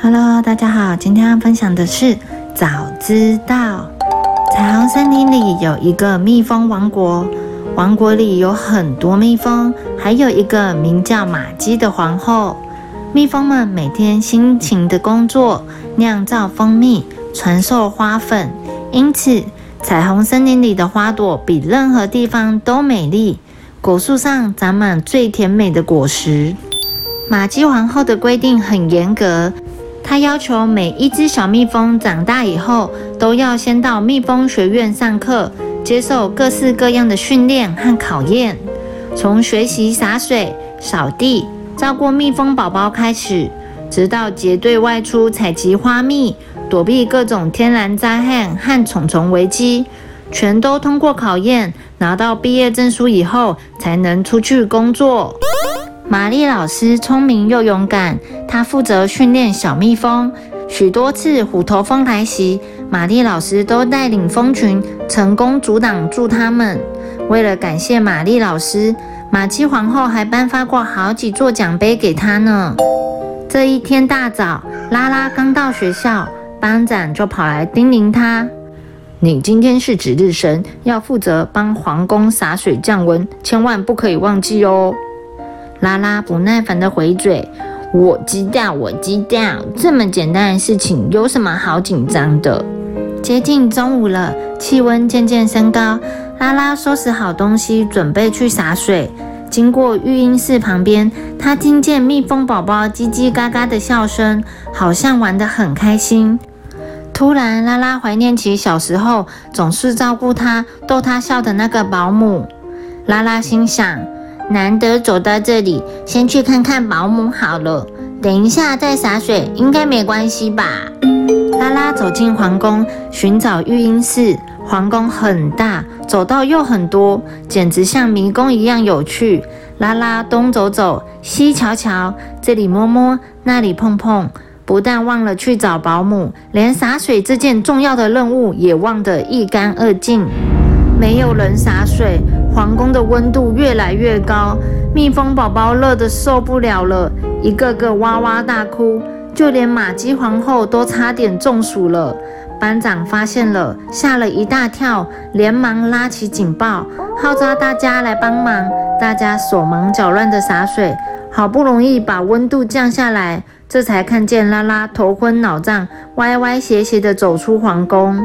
Hello，大家好，今天要分享的是早知道。彩虹森林里有一个蜜蜂王国，王国里有很多蜜蜂，还有一个名叫玛姬的皇后。蜜蜂们每天辛勤的工作，酿造蜂蜜，传授花粉，因此彩虹森林里的花朵比任何地方都美丽。果树上长满最甜美的果实。玛姬皇后的规定很严格，他要求每一只小蜜蜂长大以后都要先到蜜蜂学院上课，接受各式各样的训练和考验，从学习洒水、扫地。照顾蜜蜂宝宝开始，直到结队外出采集花蜜，躲避各种天然灾害和虫虫危机，全都通过考验，拿到毕业证书以后，才能出去工作。玛丽老师聪明又勇敢，她负责训练小蜜蜂。许多次虎头蜂来袭，玛丽老师都带领蜂群成功阻挡住它们。为了感谢玛丽老师。玛姬皇后还颁发过好几座奖杯给她呢。这一天大早，拉拉刚到学校，班长就跑来叮咛她：“你今天是值日生，要负责帮皇宫洒水降温，千万不可以忘记哦。”拉拉不耐烦地回嘴：“我知道，我知道，这么简单的事情有什么好紧张的？”接近中午了，气温渐渐升高。拉拉收拾好东西，准备去洒水。经过育婴室旁边，她听见蜜蜂宝宝叽叽嘎嘎的笑声，好像玩得很开心。突然，拉拉怀念起小时候总是照顾她、逗她笑的那个保姆。拉拉心想：难得走到这里，先去看看保姆好了。等一下再洒水，应该没关系吧？拉拉走进皇宫，寻找育婴室。皇宫很大，走道又很多，简直像迷宫一样有趣。拉拉东走走，西瞧瞧，这里摸摸，那里碰碰，不但忘了去找保姆，连洒水这件重要的任务也忘得一干二净。没有人洒水，皇宫的温度越来越高，蜜蜂宝宝热得受不了了，一个个哇哇大哭，就连玛姬皇后都差点中暑了。班长发现了，吓了一大跳，连忙拉起警报，号召大家来帮忙。大家手忙脚乱地洒水，好不容易把温度降下来，这才看见拉拉头昏脑胀，歪歪斜斜地走出皇宫。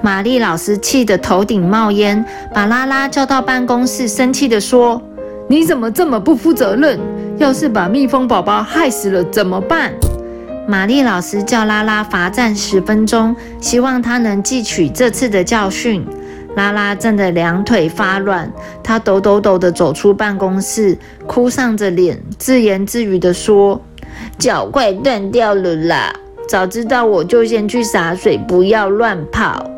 玛丽老师气得头顶冒烟，把拉拉叫到办公室，生气地说：“你怎么这么不负责任？要是把蜜蜂宝宝害死了怎么办？”玛丽老师叫拉拉罚站十分钟，希望她能汲取这次的教训。拉拉震得两腿发软，她抖抖抖地走出办公室，哭丧着脸，自言自语地说：“脚快断掉了啦！早知道我就先去洒水，不要乱跑。”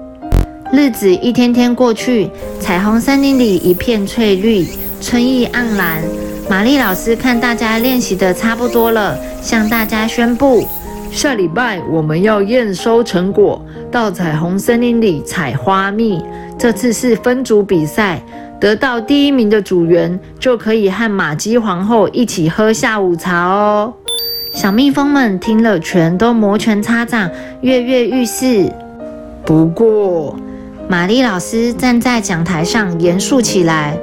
日子一天天过去，彩虹森林里一片翠绿，春意盎然。玛丽老师看大家练习的差不多了，向大家宣布。下礼拜我们要验收成果，到彩虹森林里采花蜜。这次是分组比赛，得到第一名的组员就可以和玛姬皇后一起喝下午茶哦。小蜜蜂们听了，全都摩拳擦掌，跃跃欲试。不过，玛丽老师站在讲台上严肃起来：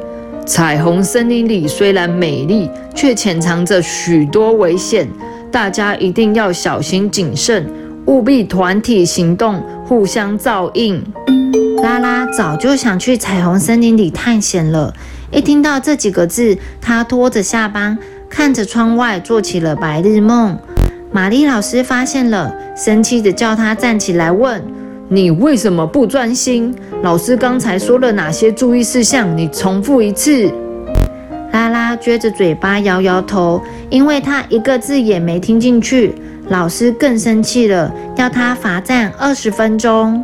彩虹森林里虽然美丽，却潜藏着许多危险。大家一定要小心谨慎，务必团体行动，互相照应。拉拉早就想去彩虹森林里探险了，一听到这几个字，她拖着下巴，看着窗外，做起了白日梦。玛丽老师发现了，生气的叫她站起来，问：“你为什么不专心？老师刚才说了哪些注意事项？你重复一次。”拉拉撅着嘴巴摇摇头，因为他一个字也没听进去。老师更生气了，要他罚站二十分钟。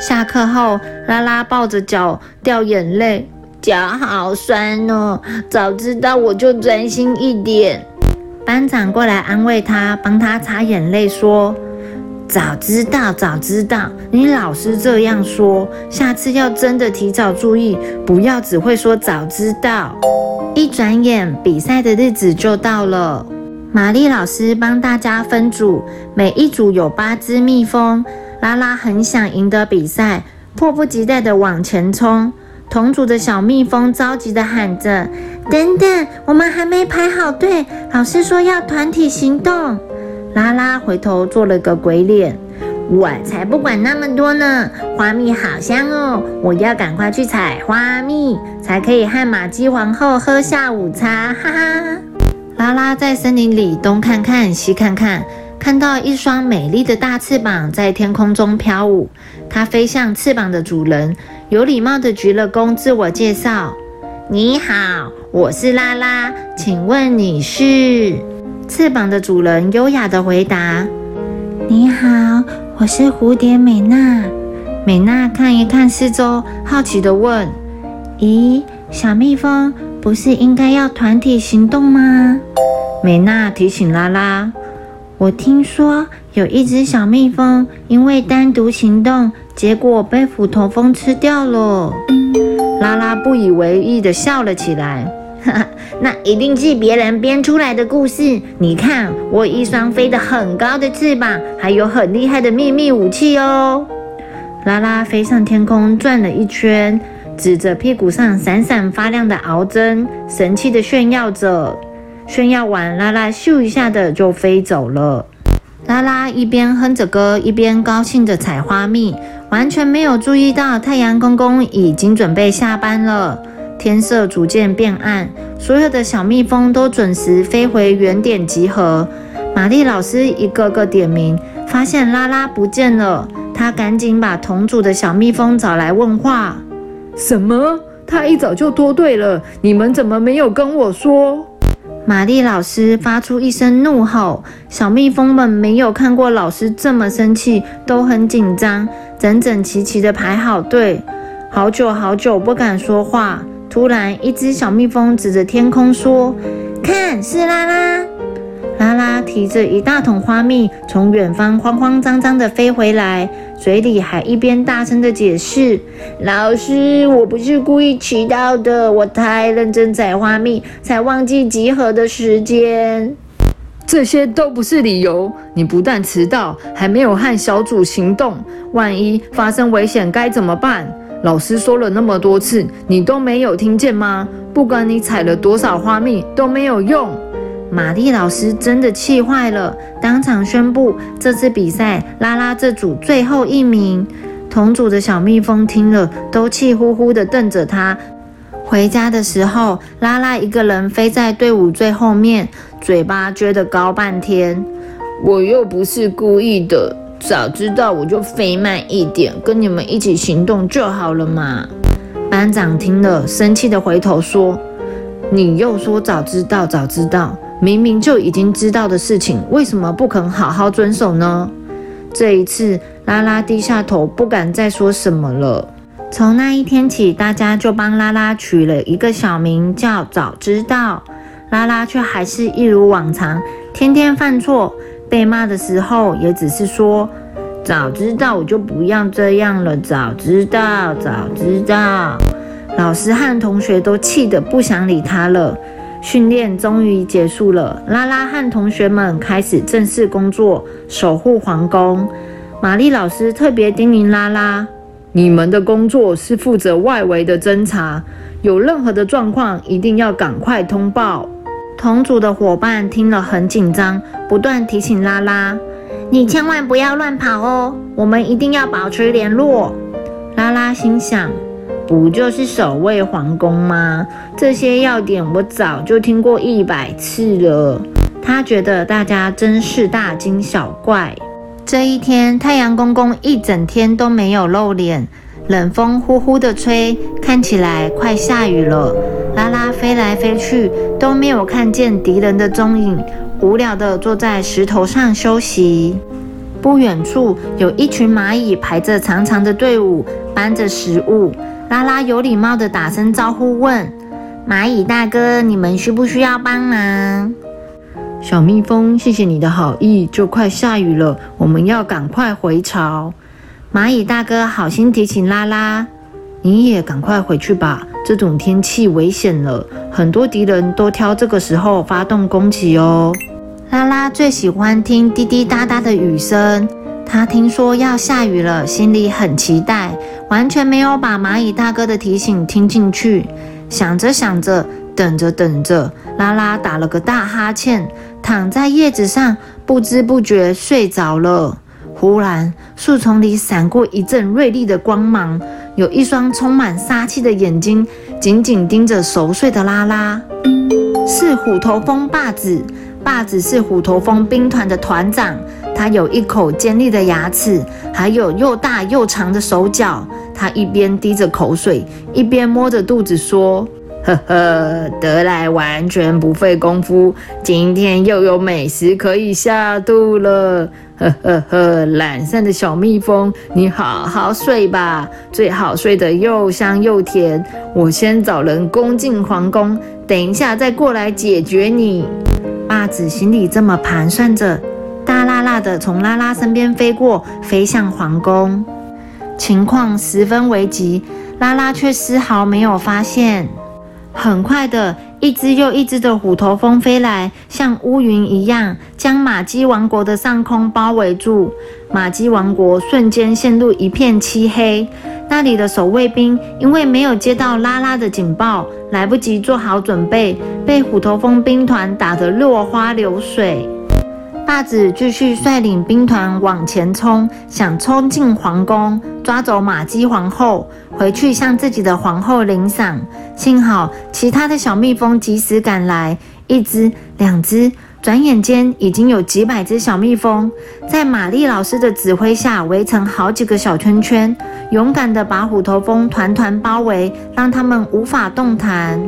下课后，拉拉抱着脚掉眼泪，脚好酸哦。早知道我就专心一点。班长过来安慰他，帮他擦眼泪，说：“早知道，早知道，你老师这样说，下次要真的提早注意，不要只会说早知道。”一转眼，比赛的日子就到了。玛丽老师帮大家分组，每一组有八只蜜蜂。拉拉很想赢得比赛，迫不及待地往前冲。同组的小蜜蜂着急地喊着：“等等，我们还没排好队，老师说要团体行动。”拉拉回头做了个鬼脸：“我才不管那么多呢！花蜜好香哦，我要赶快去采花蜜，才可以和玛姬皇后喝下午茶。”哈哈。拉拉在森林里东看看西看看，看到一双美丽的大翅膀在天空中飘舞。它飞向翅膀的主人，有礼貌地鞠了躬，自我介绍：“你好，我是拉拉，请问你是？”翅膀的主人优雅的回答：“你好，我是蝴蝶美娜。”美娜看一看四周，好奇的问：“咦，小蜜蜂？”不是应该要团体行动吗？美娜提醒拉拉：“我听说有一只小蜜蜂因为单独行动，结果被斧头蜂吃掉了。”拉拉不以为意地笑了起来：“，那一定是别人编出来的故事。你看，我一双飞得很高的翅膀，还有很厉害的秘密武器哦！”拉拉飞上天空，转了一圈。指着屁股上闪闪发亮的螯针，神气地炫耀着。炫耀完，拉拉咻一下的就飞走了。拉拉一边哼着歌，一边高兴地采花蜜，完全没有注意到太阳公公已经准备下班了。天色逐渐变暗，所有的小蜜蜂都准时飞回原点集合。玛丽老师一个个点名，发现拉拉不见了，她赶紧把同组的小蜜蜂找来问话。什么？他一早就脱队了，你们怎么没有跟我说？玛丽老师发出一声怒吼，小蜜蜂们没有看过老师这么生气，都很紧张，整整齐齐的排好队，好久好久不敢说话。突然，一只小蜜蜂指着天空说：“看，是拉拉。”拉拉提着一大桶花蜜，从远方慌慌张张地飞回来，嘴里还一边大声地解释：“老师，我不是故意迟到的，我太认真采花蜜，才忘记集合的时间。这些都不是理由。你不但迟到，还没有和小组行动，万一发生危险该怎么办？老师说了那么多次，你都没有听见吗？不管你采了多少花蜜，都没有用。”玛丽老师真的气坏了，当场宣布这次比赛拉拉这组最后一名。同组的小蜜蜂听了，都气呼呼地瞪着他。回家的时候，拉拉一个人飞在队伍最后面，嘴巴撅得高半天。我又不是故意的，早知道我就飞慢一点，跟你们一起行动就好了嘛。班长听了，生气地回头说：“你又说早知道，早知道。”明明就已经知道的事情，为什么不肯好好遵守呢？这一次，拉拉低下头，不敢再说什么了。从那一天起，大家就帮拉拉取了一个小名，叫“早知道”。拉拉却还是一如往常，天天犯错，被骂的时候也只是说：“早知道我就不要这样了。”早知道，早知道，老师和同学都气得不想理他了。训练终于结束了，拉拉和同学们开始正式工作，守护皇宫。玛丽老师特别叮咛拉拉：“你们的工作是负责外围的侦查，有任何的状况一定要赶快通报。”同组的伙伴听了很紧张，不断提醒拉拉：“你千万不要乱跑哦，我们一定要保持联络。”拉拉心想。不就是守卫皇宫吗？这些要点我早就听过一百次了。他觉得大家真是大惊小怪。这一天，太阳公公一整天都没有露脸，冷风呼呼地吹，看起来快下雨了。拉拉飞来飞去，都没有看见敌人的踪影，无聊地坐在石头上休息。不远处有一群蚂蚁排着长长的队伍，搬着食物。拉拉有礼貌地打声招呼，问：“蚂蚁大哥，你们需不需要帮忙？”小蜜蜂，谢谢你的好意。就快下雨了，我们要赶快回巢。蚂蚁大哥好心提醒拉拉：“你也赶快回去吧，这种天气危险了，很多敌人都挑这个时候发动攻击哦。”拉拉最喜欢听滴滴答答的雨声。他听说要下雨了，心里很期待，完全没有把蚂蚁大哥的提醒听进去。想着想着，等着等着，拉拉打了个大哈欠，躺在叶子上，不知不觉睡着了。忽然，树丛里闪过一阵锐利的光芒，有一双充满杀气的眼睛紧紧盯着熟睡的拉拉。是虎头蜂霸子，霸子是虎头蜂兵团的团长。他有一口尖利的牙齿，还有又大又长的手脚。他一边滴着口水，一边摸着肚子说：“呵呵，得来完全不费功夫，今天又有美食可以下肚了。呵呵呵，懒散的小蜜蜂，你好好睡吧，最好睡得又香又甜。我先找人攻进皇宫，等一下再过来解决你。”霸子心里这么盘算着。大辣辣的从拉拉身边飞过，飞向皇宫。情况十分危急，拉拉却丝毫没有发现。很快的，一只又一只的虎头蜂飞来，像乌云一样，将马基王国的上空包围住。马基王国瞬间陷入一片漆黑。那里的守卫兵因为没有接到拉拉的警报，来不及做好准备，被虎头蜂兵团打得落花流水。霸子继续率领兵团往前冲，想冲进皇宫，抓走玛姬皇后，回去向自己的皇后领赏。幸好其他的小蜜蜂及时赶来，一只、两只，转眼间已经有几百只小蜜蜂，在玛丽老师的指挥下围成好几个小圈圈，勇敢地把虎头蜂团团包围，让他们无法动弹。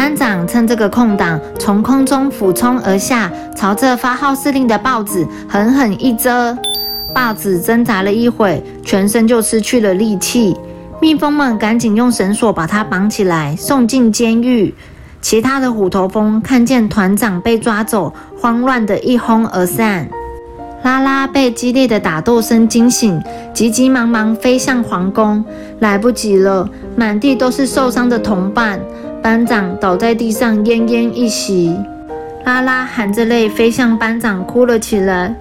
班长趁这个空档，从空中俯冲而下，朝着发号施令的豹子狠狠一遮。豹子挣扎了一会，全身就失去了力气。蜜蜂们赶紧用绳索把它绑起来，送进监狱。其他的虎头蜂看见团长被抓走，慌乱的一哄而散。拉拉被激烈的打斗声惊醒，急急忙忙飞向皇宫，来不及了，满地都是受伤的同伴。班长倒在地上，奄奄一息。拉拉含着泪飞向班长，哭了起来。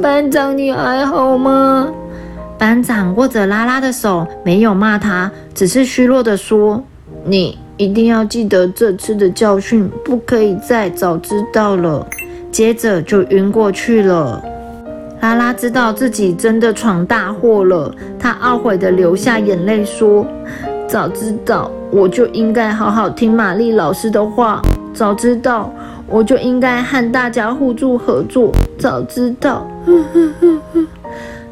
班长，你还好吗？班长握着拉拉的手，没有骂他，只是虚弱的说：“你一定要记得这次的教训，不可以再早知道了。”接着就晕过去了。拉拉知道自己真的闯大祸了，他懊悔的流下眼泪，说：“早知道。”我就应该好好听玛丽老师的话。早知道，我就应该和大家互助合作。早知道，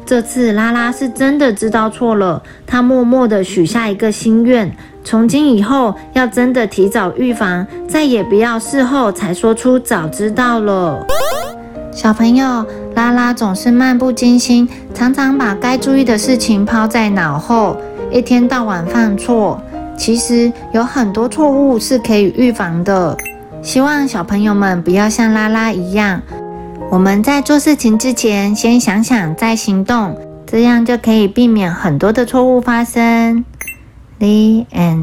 这次拉拉是真的知道错了。她默默地许下一个心愿：从今以后，要真的提早预防，再也不要事后才说出早知道了。小朋友，拉拉总是漫不经心，常常把该注意的事情抛在脑后，一天到晚犯错。其实有很多错误是可以预防的，希望小朋友们不要像拉拉一样，我们在做事情之前先想想再行动，这样就可以避免很多的错误发生。The end.